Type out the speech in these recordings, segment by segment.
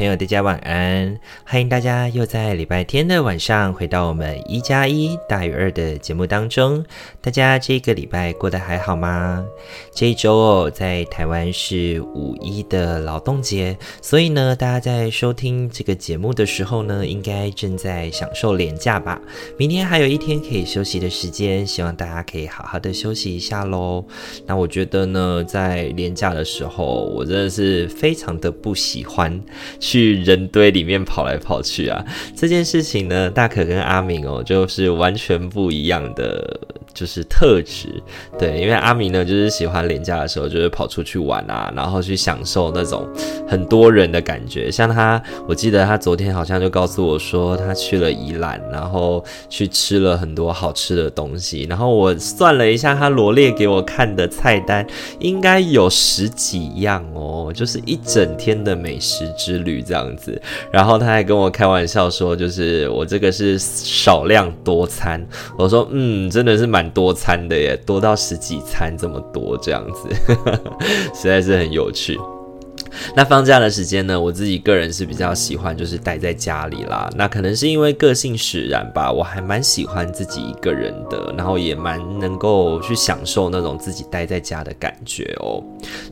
朋友，大家晚安！欢迎大家又在礼拜天的晚上回到我们一加一大于二的节目当中。大家这个礼拜过得还好吗？这一周哦，在台湾是五一的劳动节，所以呢，大家在收听这个节目的时候呢，应该正在享受连假吧？明天还有一天可以休息的时间，希望大家可以好好的休息一下喽。那我觉得呢，在连假的时候，我真的是非常的不。喜欢去人堆里面跑来跑去啊！这件事情呢，大可跟阿明哦，就是完全不一样的，就是特质。对，因为阿明呢，就是喜欢廉价的时候，就是跑出去玩啊，然后去享受那种很多人的感觉。像他，我记得他昨天好像就告诉我说，他去了宜兰，然后去吃了很多好吃的东西。然后我算了一下，他罗列给我看的菜单，应该有十几样哦，就是一整天的。美食之旅这样子，然后他还跟我开玩笑说，就是我这个是少量多餐。我说，嗯，真的是蛮蛮多餐的耶，多到十几餐这么多这样子，实在是很有趣。那放假的时间呢，我自己个人是比较喜欢就是待在家里啦。那可能是因为个性使然吧，我还蛮喜欢自己一个人的，然后也蛮能够去享受那种自己待在家的感觉哦。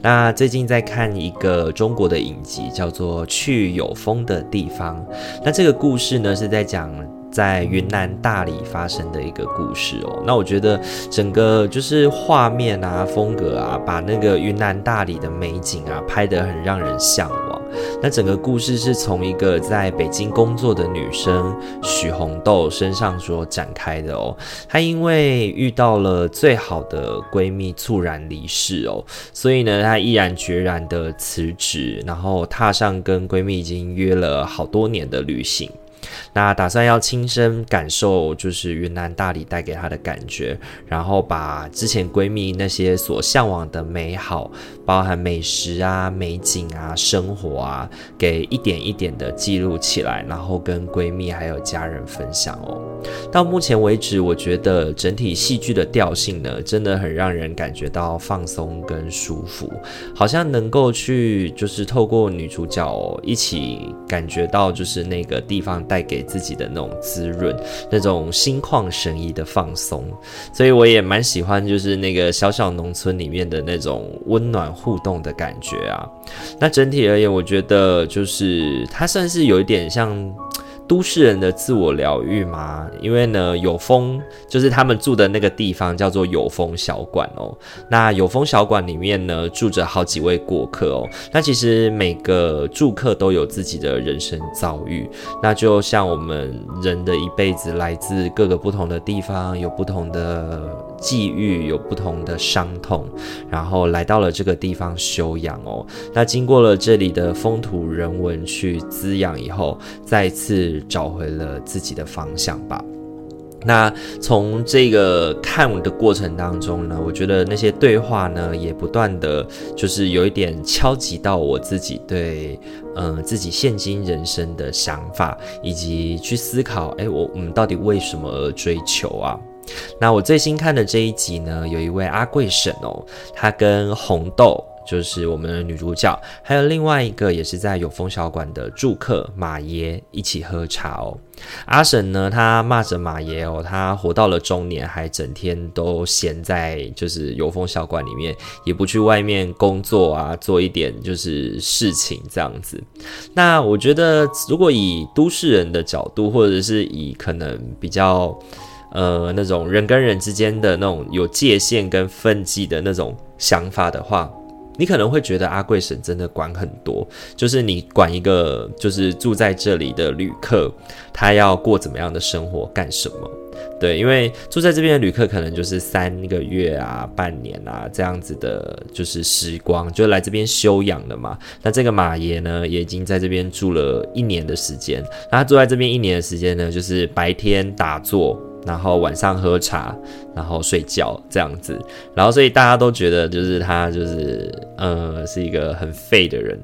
那最近在看一个中国的影集，叫做《去有风的地方》。那这个故事呢，是在讲。在云南大理发生的一个故事哦，那我觉得整个就是画面啊、风格啊，把那个云南大理的美景啊拍得很让人向往。那整个故事是从一个在北京工作的女生许红豆身上所展开的哦。她因为遇到了最好的闺蜜猝然离世哦，所以呢，她毅然决然的辞职，然后踏上跟闺蜜已经约了好多年的旅行。那打算要亲身感受，就是云南大理带给她的感觉，然后把之前闺蜜那些所向往的美好，包含美食啊、美景啊、生活啊，给一点一点的记录起来，然后跟闺蜜还有家人分享哦。到目前为止，我觉得整体戏剧的调性呢，真的很让人感觉到放松跟舒服，好像能够去就是透过女主角，一起感觉到就是那个地方带给自己的那种滋润，那种心旷神怡的放松，所以我也蛮喜欢就是那个小小农村里面的那种温暖互动的感觉啊。那整体而言，我觉得就是它算是有一点像。都市人的自我疗愈吗？因为呢，有风就是他们住的那个地方叫做有风小馆哦。那有风小馆里面呢，住着好几位过客哦。那其实每个住客都有自己的人生遭遇，那就像我们人的一辈子，来自各个不同的地方，有不同的际遇，有不同的伤痛，然后来到了这个地方休养哦。那经过了这里的风土人文去滋养以后，再次。找回了自己的方向吧。那从这个看我的过程当中呢，我觉得那些对话呢，也不断的就是有一点敲击到我自己对，呃，自己现今人生的想法，以及去思考，哎，我我们到底为什么而追求啊？那我最新看的这一集呢，有一位阿贵婶哦，她跟红豆。就是我们的女主角，还有另外一个也是在有风小馆的住客马爷一起喝茶哦。阿婶呢，她骂着马爷哦，他活到了中年，还整天都闲在就是有风小馆里面，也不去外面工作啊，做一点就是事情这样子。那我觉得，如果以都市人的角度，或者是以可能比较呃那种人跟人之间的那种有界限跟分际的那种想法的话。你可能会觉得阿贵婶真的管很多，就是你管一个就是住在这里的旅客，他要过怎么样的生活，干什么？对，因为住在这边的旅客可能就是三个月啊、半年啊这样子的，就是时光，就来这边休养的嘛。那这个马爷呢，也已经在这边住了一年的时间。那他住在这边一年的时间呢，就是白天打坐，然后晚上喝茶，然后睡觉这样子。然后所以大家都觉得，就是他就是呃是一个很废的人，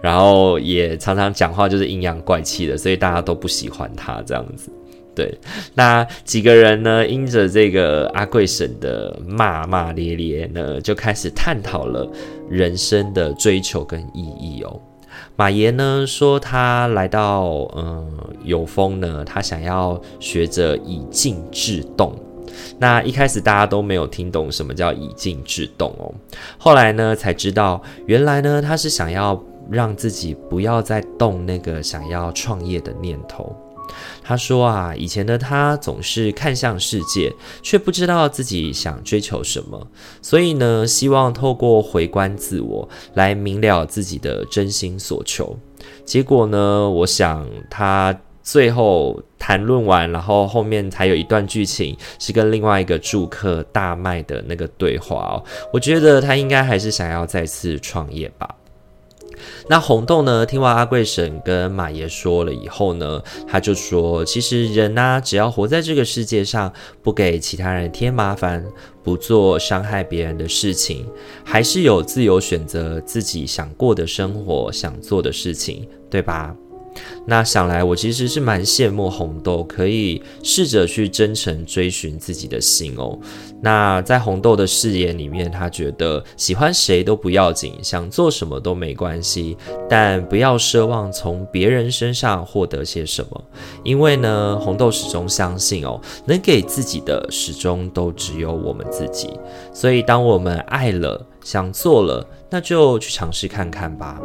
然后也常常讲话就是阴阳怪气的，所以大家都不喜欢他这样子。对，那几个人呢，因着这个阿贵婶的骂骂咧咧呢，就开始探讨了人生的追求跟意义哦。马爷呢说，他来到嗯有风呢，他想要学着以静制动。那一开始大家都没有听懂什么叫以静制动哦，后来呢才知道，原来呢他是想要让自己不要再动那个想要创业的念头。他说啊，以前的他总是看向世界，却不知道自己想追求什么，所以呢，希望透过回观自我来明了自己的真心所求。结果呢，我想他最后谈论完，然后后面才有一段剧情是跟另外一个住客大麦的那个对话哦。我觉得他应该还是想要再次创业吧。那红豆呢，听完阿贵婶跟马爷说了以后呢，他就说：“其实人呐，只要活在这个世界上，不给其他人添麻烦，不做伤害别人的事情，还是有自由选择自己想过的生活，想做的事情，对吧？”那想来，我其实是蛮羡慕红豆，可以试着去真诚追寻自己的心哦。那在红豆的视野里面，他觉得喜欢谁都不要紧，想做什么都没关系，但不要奢望从别人身上获得些什么，因为呢，红豆始终相信哦，能给自己的始终都只有我们自己。所以，当我们爱了，想做了，那就去尝试看看吧。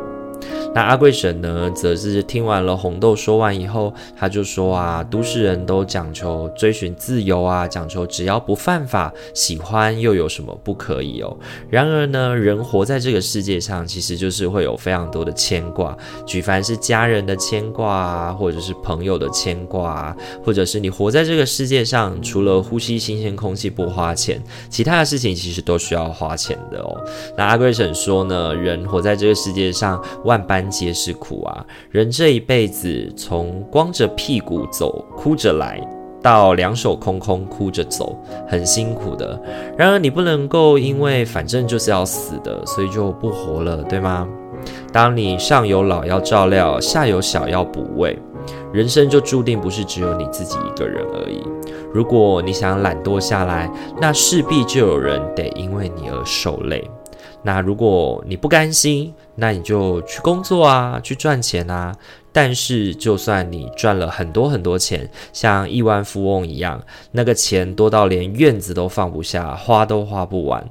那阿贵婶呢，则是听完了红豆说完以后，他就说啊，都市人都讲求追寻自由啊，讲求只要不犯法，喜欢又有什么不可以哦？然而呢，人活在这个世界上，其实就是会有非常多的牵挂，举凡是家人的牵挂啊，或者是朋友的牵挂啊，或者是你活在这个世界上，除了呼吸新鲜空气不花钱，其他的事情其实都需要花钱的哦。那阿贵婶说呢，人活在这个世界上，万般。皆是苦啊！人这一辈子，从光着屁股走，哭着来，到两手空空哭着走，很辛苦的。然而，你不能够因为反正就是要死的，所以就不活了，对吗？当你上有老要照料，下有小要补喂，人生就注定不是只有你自己一个人而已。如果你想懒惰下来，那势必就有人得因为你而受累。那如果你不甘心，那你就去工作啊，去赚钱啊。但是，就算你赚了很多很多钱，像亿万富翁一样，那个钱多到连院子都放不下，花都花不完。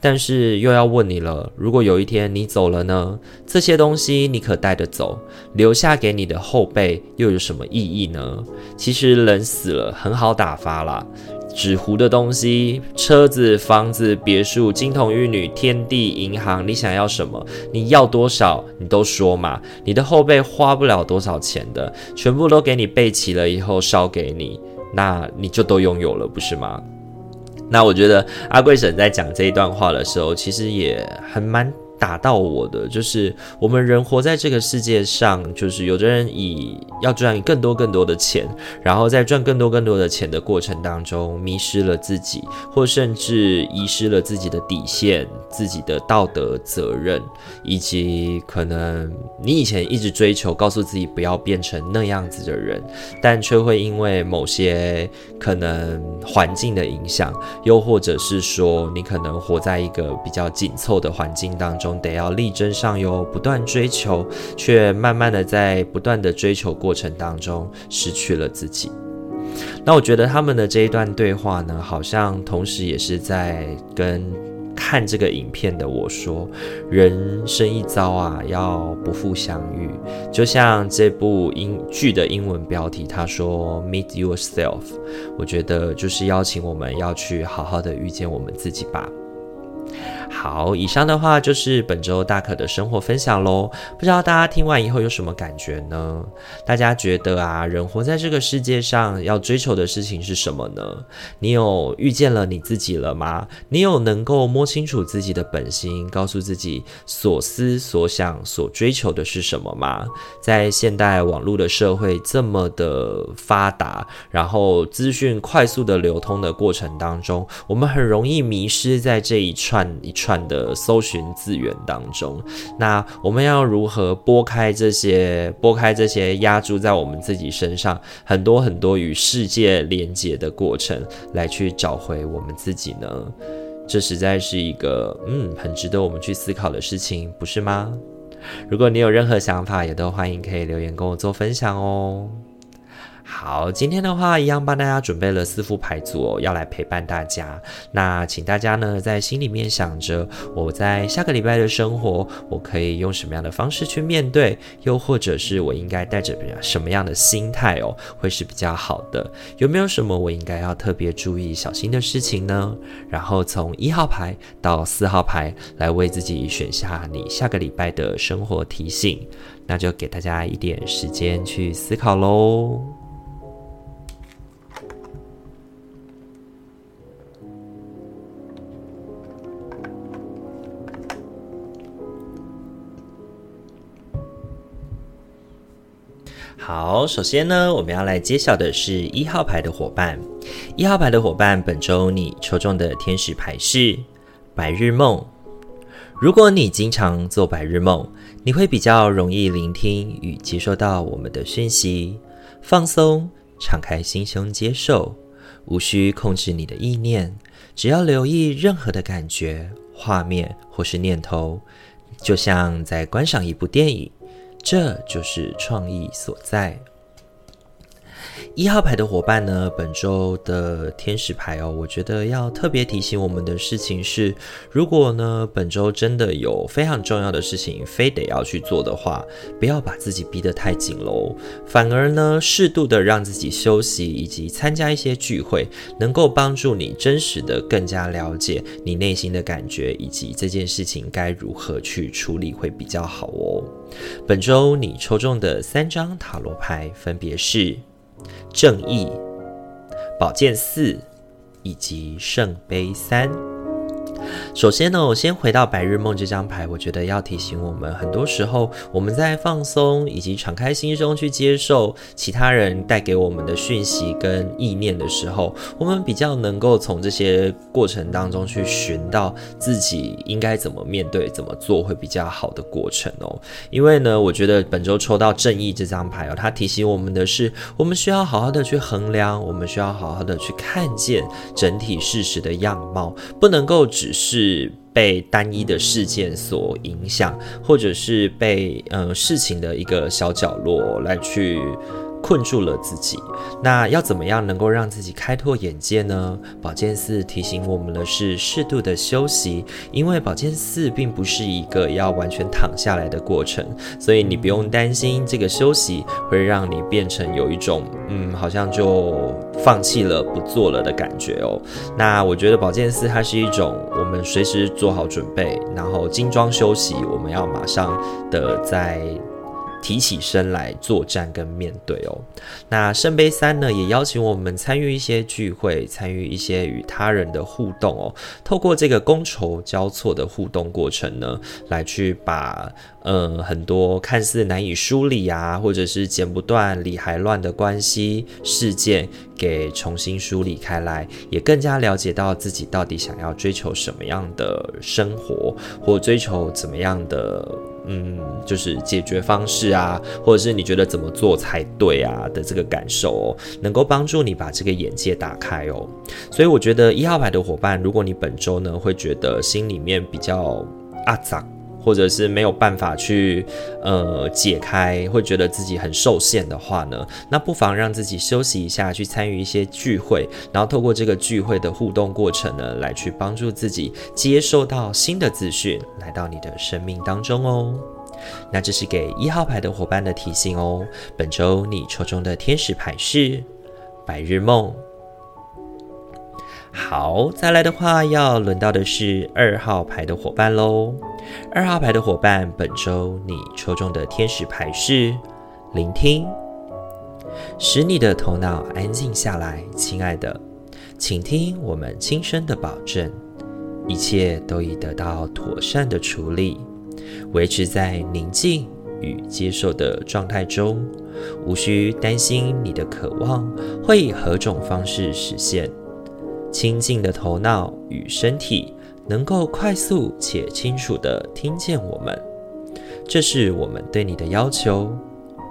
但是又要问你了，如果有一天你走了呢？这些东西你可带得走？留下给你的后辈又有什么意义呢？其实人死了很好打发啦。纸糊的东西，车子、房子、别墅、金童玉女、天地、银行，你想要什么？你要多少？你都说嘛。你的后辈花不了多少钱的，全部都给你备齐了以后烧给你，那你就都拥有了，不是吗？那我觉得阿贵婶在讲这一段话的时候，其实也很蛮。打到我的就是，我们人活在这个世界上，就是有的人以要赚更多更多的钱，然后在赚更多更多的钱的过程当中，迷失了自己，或甚至遗失了自己的底线、自己的道德责任，以及可能你以前一直追求，告诉自己不要变成那样子的人，但却会因为某些可能环境的影响，又或者是说你可能活在一个比较紧凑的环境当中。得要力争上游，不断追求，却慢慢的在不断的追求过程当中失去了自己。那我觉得他们的这一段对话呢，好像同时也是在跟看这个影片的我说：人生一遭啊，要不负相遇。就像这部英剧的英文标题，他说 “Meet yourself”，我觉得就是邀请我们要去好好的遇见我们自己吧。好，以上的话就是本周大可的生活分享喽。不知道大家听完以后有什么感觉呢？大家觉得啊，人活在这个世界上要追求的事情是什么呢？你有遇见了你自己了吗？你有能够摸清楚自己的本心，告诉自己所思所想、所追求的是什么吗？在现代网络的社会这么的发达，然后资讯快速的流通的过程当中，我们很容易迷失在这一串一。串的搜寻资源当中，那我们要如何拨开这些拨开这些压住在我们自己身上很多很多与世界连接的过程，来去找回我们自己呢？这实在是一个嗯很值得我们去思考的事情，不是吗？如果你有任何想法，也都欢迎可以留言跟我做分享哦。好，今天的话一样帮大家准备了四副牌组哦，要来陪伴大家。那请大家呢在心里面想着，我在下个礼拜的生活，我可以用什么样的方式去面对，又或者是我应该带着什么样的心态哦，会是比较好的？有没有什么我应该要特别注意、小心的事情呢？然后从一号牌到四号牌来为自己选下你下个礼拜的生活提醒，那就给大家一点时间去思考喽。好，首先呢，我们要来揭晓的是一号牌的伙伴。一号牌的伙伴，本周你抽中的天使牌是白日梦。如果你经常做白日梦，你会比较容易聆听与接收到我们的讯息，放松，敞开心胸接受，无需控制你的意念，只要留意任何的感觉、画面或是念头，就像在观赏一部电影。这就是创意所在。一号牌的伙伴呢，本周的天使牌哦，我觉得要特别提醒我们的事情是，如果呢本周真的有非常重要的事情，非得要去做的话，不要把自己逼得太紧喽，反而呢适度的让自己休息，以及参加一些聚会，能够帮助你真实的更加了解你内心的感觉，以及这件事情该如何去处理会比较好哦。本周你抽中的三张塔罗牌分别是。正义、宝剑四以及圣杯三。首先呢，我先回到白日梦这张牌，我觉得要提醒我们，很多时候我们在放松以及敞开心胸去接受其他人带给我们的讯息跟意念的时候，我们比较能够从这些过程当中去寻到自己应该怎么面对、怎么做会比较好的过程哦。因为呢，我觉得本周抽到正义这张牌哦，它提醒我们的是，我们需要好好的去衡量，我们需要好好的去看见整体事实的样貌，不能够只是被单一的事件所影响，或者是被嗯事情的一个小角落来去。困住了自己，那要怎么样能够让自己开拓眼界呢？宝剑四提醒我们的是适度的休息，因为宝剑四并不是一个要完全躺下来的过程，所以你不用担心这个休息会让你变成有一种嗯，好像就放弃了不做了的感觉哦。那我觉得宝剑四它是一种我们随时做好准备，然后精装休息，我们要马上的在。提起身来作战跟面对哦。那圣杯三呢，也邀请我们参与一些聚会，参与一些与他人的互动哦。透过这个觥筹交错的互动过程呢，来去把呃很多看似难以梳理啊，或者是剪不断理还乱的关系事件给重新梳理开来，也更加了解到自己到底想要追求什么样的生活，或追求怎么样的。嗯，就是解决方式啊，或者是你觉得怎么做才对啊的这个感受哦，能够帮助你把这个眼界打开哦。所以我觉得一号牌的伙伴，如果你本周呢会觉得心里面比较阿杂，或者是没有办法去呃解开，会觉得自己很受限的话呢，那不妨让自己休息一下，去参与一些聚会，然后透过这个聚会的互动过程呢，来去帮助自己接收到新的资讯，来到你的生命当中哦。那这是给一号牌的伙伴的提醒哦。本周你抽中的天使牌是白日梦。好，再来的话，要轮到的是二号牌的伙伴喽。二号牌的伙伴，本周你抽中的天使牌是聆听，使你的头脑安静下来，亲爱的，请听我们轻声的保证，一切都已得到妥善的处理，维持在宁静与接受的状态中，无需担心你的渴望会以何种方式实现。清静的头脑与身体能够快速且清楚地听见我们，这是我们对你的要求。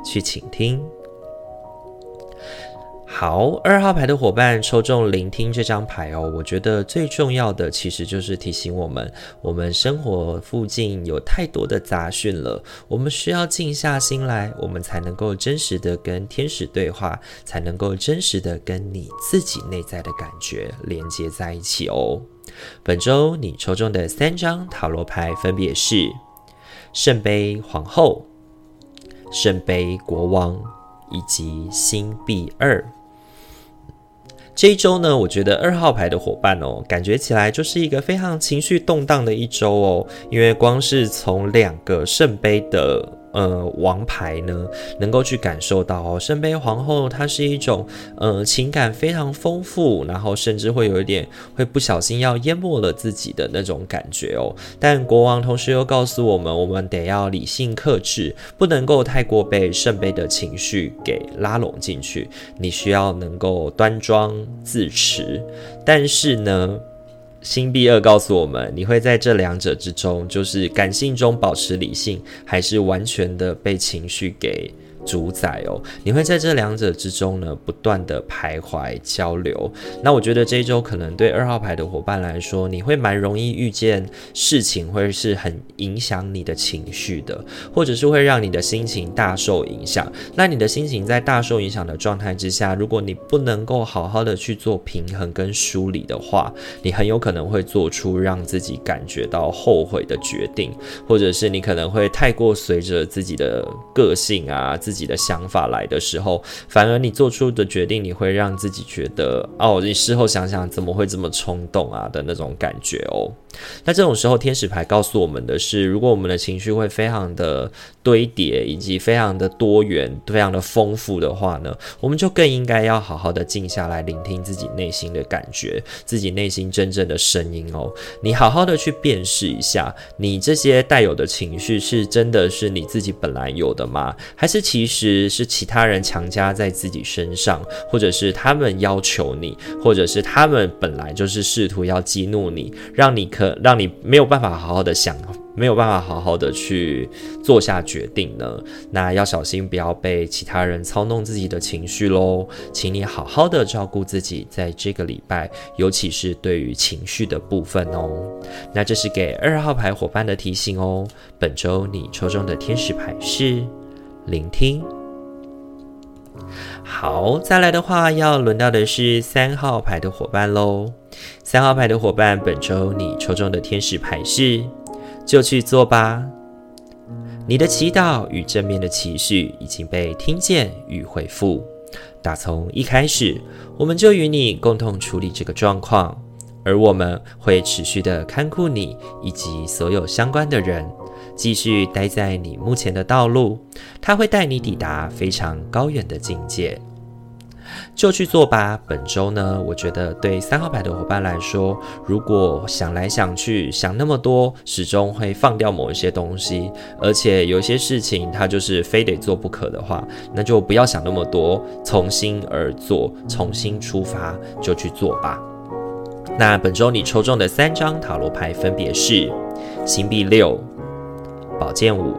去倾听。好，二号牌的伙伴抽中聆听这张牌哦。我觉得最重要的其实就是提醒我们，我们生活附近有太多的杂讯了，我们需要静下心来，我们才能够真实的跟天使对话，才能够真实的跟你自己内在的感觉连接在一起哦。本周你抽中的三张塔罗牌分别是圣杯皇后、圣杯国王以及星币二。这一周呢，我觉得二号牌的伙伴哦，感觉起来就是一个非常情绪动荡的一周哦，因为光是从两个圣杯的。呃，王牌呢，能够去感受到哦，圣杯皇后她是一种呃情感非常丰富，然后甚至会有一点会不小心要淹没了自己的那种感觉哦。但国王同时又告诉我们，我们得要理性克制，不能够太过被圣杯的情绪给拉拢进去。你需要能够端庄自持，但是呢。星币二告诉我们，你会在这两者之中，就是感性中保持理性，还是完全的被情绪给主宰哦，你会在这两者之中呢，不断的徘徊交流。那我觉得这一周可能对二号牌的伙伴来说，你会蛮容易遇见事情，会是很影响你的情绪的，或者是会让你的心情大受影响。那你的心情在大受影响的状态之下，如果你不能够好好的去做平衡跟梳理的话，你很有可能会做出让自己感觉到后悔的决定，或者是你可能会太过随着自己的个性啊。自自己的想法来的时候，反而你做出的决定，你会让自己觉得哦，你事后想想怎么会这么冲动啊的那种感觉哦。那这种时候，天使牌告诉我们的是，如果我们的情绪会非常的堆叠，以及非常的多元、非常的丰富的话呢，我们就更应该要好好的静下来，聆听自己内心的感觉，自己内心真正的声音哦。你好好的去辨识一下，你这些带有的情绪是真的是你自己本来有的吗？还是其实是其他人强加在自己身上，或者是他们要求你，或者是他们本来就是试图要激怒你，让你可。让你没有办法好好的想，没有办法好好的去做下决定呢？那要小心，不要被其他人操弄自己的情绪喽。请你好好的照顾自己，在这个礼拜，尤其是对于情绪的部分哦。那这是给二号牌伙伴的提醒哦。本周你抽中的天使牌是聆听。好，再来的话，要轮到的是三号牌的伙伴喽。三号牌的伙伴，本周你抽中的天使牌是，就去做吧。你的祈祷与正面的情绪已经被听见与回复。打从一开始，我们就与你共同处理这个状况，而我们会持续的看顾你以及所有相关的人。继续待在你目前的道路，它会带你抵达非常高远的境界。就去做吧。本周呢，我觉得对三号牌的伙伴来说，如果想来想去想那么多，始终会放掉某一些东西，而且有些事情它就是非得做不可的话，那就不要想那么多，从心而做，重新出发，就去做吧。那本周你抽中的三张塔罗牌分别是星币六。宝剑五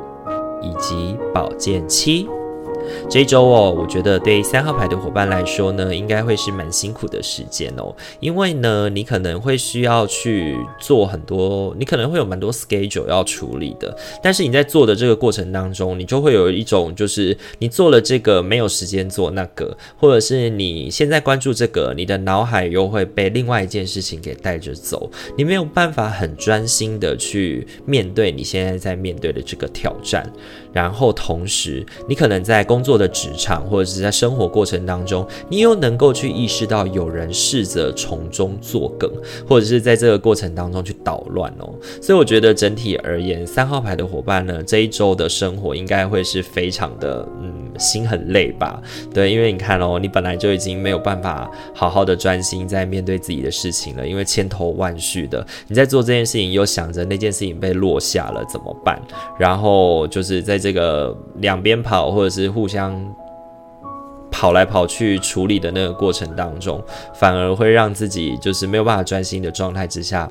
以及宝剑七。这一周哦，我觉得对三号牌的伙伴来说呢，应该会是蛮辛苦的时间哦，因为呢，你可能会需要去做很多，你可能会有蛮多 schedule 要处理的，但是你在做的这个过程当中，你就会有一种就是你做了这个没有时间做那个，或者是你现在关注这个，你的脑海又会被另外一件事情给带着走，你没有办法很专心的去面对你现在在面对的这个挑战。然后同时你可能在工作的职场或者是在生活过程当中，你又能够去意识到有人试着从中作梗，或者是在这个过程当中去捣乱哦。所以我觉得整体而言，三号牌的伙伴呢，这一周的生活应该会是非常的，嗯，心很累吧？对，因为你看哦，你本来就已经没有办法好好的专心在面对自己的事情了，因为千头万绪的，你在做这件事情，又想着那件事情被落下了怎么办？然后就是在这个两边跑，或者是互相跑来跑去处理的那个过程当中，反而会让自己就是没有办法专心的状态之下，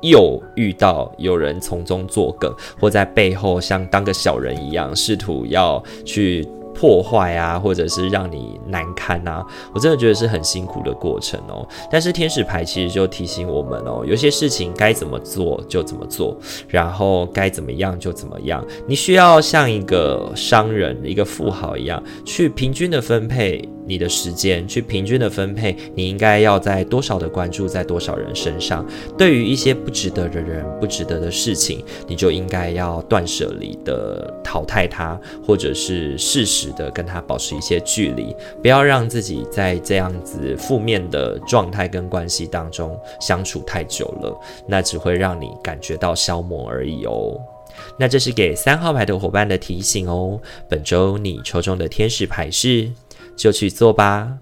又遇到有人从中作梗，或在背后像当个小人一样，试图要去。破坏啊，或者是让你难堪啊，我真的觉得是很辛苦的过程哦。但是天使牌其实就提醒我们哦，有些事情该怎么做就怎么做，然后该怎么样就怎么样。你需要像一个商人、一个富豪一样，去平均的分配。你的时间去平均的分配，你应该要在多少的关注在多少人身上？对于一些不值得的人、不值得的事情，你就应该要断舍离的淘汰它，或者是适时的跟他保持一些距离，不要让自己在这样子负面的状态跟关系当中相处太久了，那只会让你感觉到消磨而已哦。那这是给三号牌的伙伴的提醒哦。本周你抽中的天使牌是。就去做吧。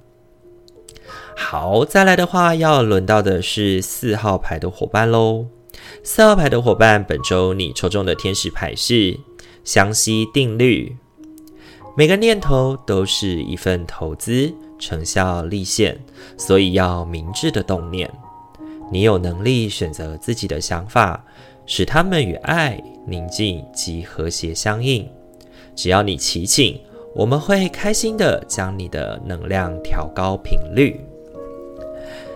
好，再来的话，要轮到的是四号牌的伙伴喽。四号牌的伙伴，本周你抽中的天使牌是详细定律。每个念头都是一份投资，成效立现，所以要明智的动念。你有能力选择自己的想法，使他们与爱、宁静及和谐相应。只要你祈请。我们会开心的将你的能量调高频率。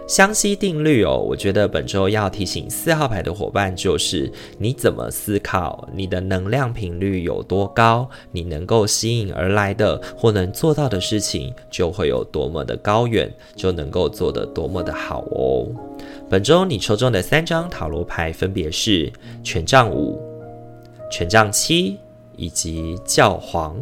相吸定律哦，我觉得本周要提醒四号牌的伙伴就是：你怎么思考，你的能量频率有多高，你能够吸引而来的或能做到的事情就会有多么的高远，就能够做得多么的好哦。本周你抽中的三张塔罗牌分别是权杖五、权杖七以及教皇。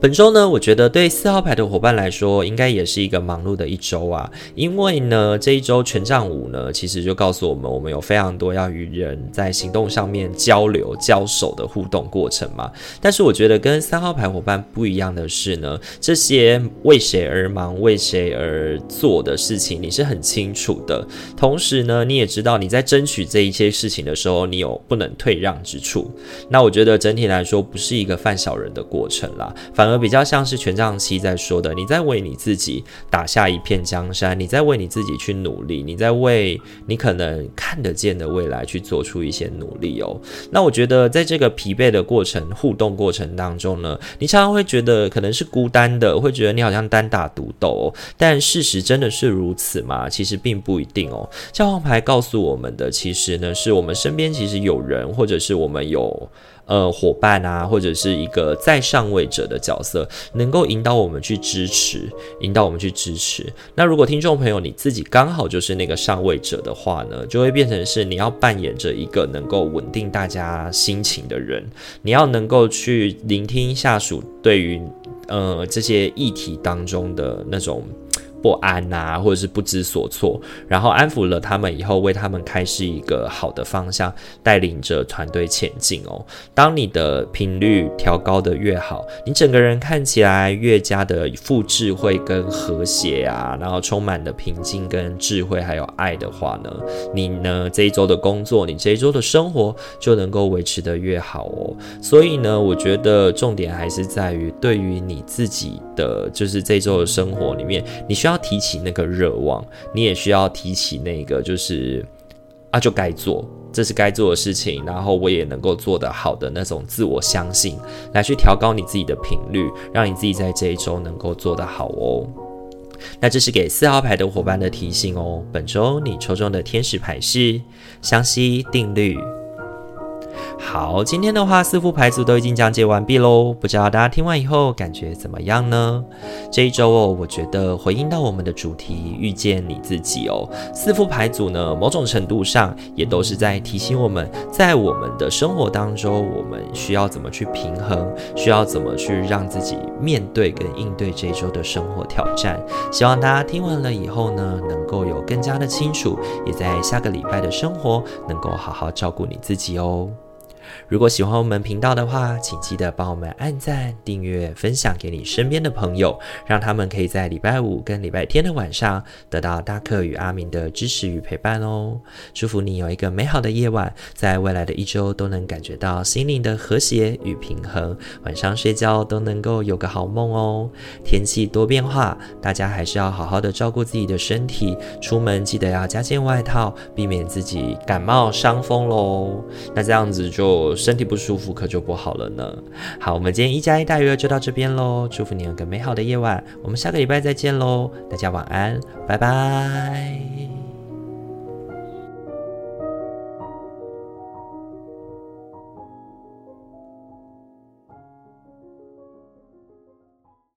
本周呢，我觉得对四号牌的伙伴来说，应该也是一个忙碌的一周啊。因为呢，这一周权杖五呢，其实就告诉我们，我们有非常多要与人在行动上面交流、交手的互动过程嘛。但是我觉得跟三号牌伙伴不一样的是呢，这些为谁而忙、为谁而做的事情，你是很清楚的。同时呢，你也知道你在争取这一些事情的时候，你有不能退让之处。那我觉得整体来说，不是一个犯小人的过程啦。反而比较像是权杖七在说的，你在为你自己打下一片江山，你在为你自己去努力，你在为你可能看得见的未来去做出一些努力哦。那我觉得在这个疲惫的过程、互动过程当中呢，你常常会觉得可能是孤单的，会觉得你好像单打独斗。但事实真的是如此吗？其实并不一定哦。教皇牌告诉我们的，其实呢，是我们身边其实有人，或者是我们有。呃，伙伴啊，或者是一个在上位者的角色，能够引导我们去支持，引导我们去支持。那如果听众朋友你自己刚好就是那个上位者的话呢，就会变成是你要扮演着一个能够稳定大家心情的人，你要能够去聆听下属对于呃这些议题当中的那种。不安啊，或者是不知所措，然后安抚了他们以后，为他们开示一个好的方向，带领着团队前进哦。当你的频率调高的越好，你整个人看起来越加的富智慧跟和谐啊，然后充满了平静跟智慧还有爱的话呢，你呢这一周的工作，你这一周的生活就能够维持得越好哦。所以呢，我觉得重点还是在于对于你自己的，就是这一周的生活里面，你需要。要提起那个热望，你也需要提起那个，就是啊，就该做，这是该做的事情，然后我也能够做得好的那种自我相信，来去调高你自己的频率，让你自己在这一周能够做得好哦。那这是给四号牌的伙伴的提醒哦。本周你抽中的天使牌是相吸定律。好，今天的话，四副牌组都已经讲解完毕喽。不知道大家听完以后感觉怎么样呢？这一周哦，我觉得回应到我们的主题，遇见你自己哦。四副牌组呢，某种程度上也都是在提醒我们，在我们的生活当中，我们需要怎么去平衡，需要怎么去让自己面对跟应对这一周的生活挑战。希望大家听完了以后呢，能够有更加的清楚，也在下个礼拜的生活能够好好照顾你自己哦。如果喜欢我们频道的话，请记得帮我们按赞、订阅、分享给你身边的朋友，让他们可以在礼拜五跟礼拜天的晚上得到大可与阿明的支持与陪伴哦。祝福你有一个美好的夜晚，在未来的一周都能感觉到心灵的和谐与平衡，晚上睡觉都能够有个好梦哦。天气多变化，大家还是要好好的照顾自己的身体，出门记得要加件外套，避免自己感冒伤风喽。那这样子就。身体不舒服可就不好了呢。好，我们今天一加一大于二就到这边喽。祝福你有个美好的夜晚，我们下个礼拜再见喽。大家晚安，拜拜。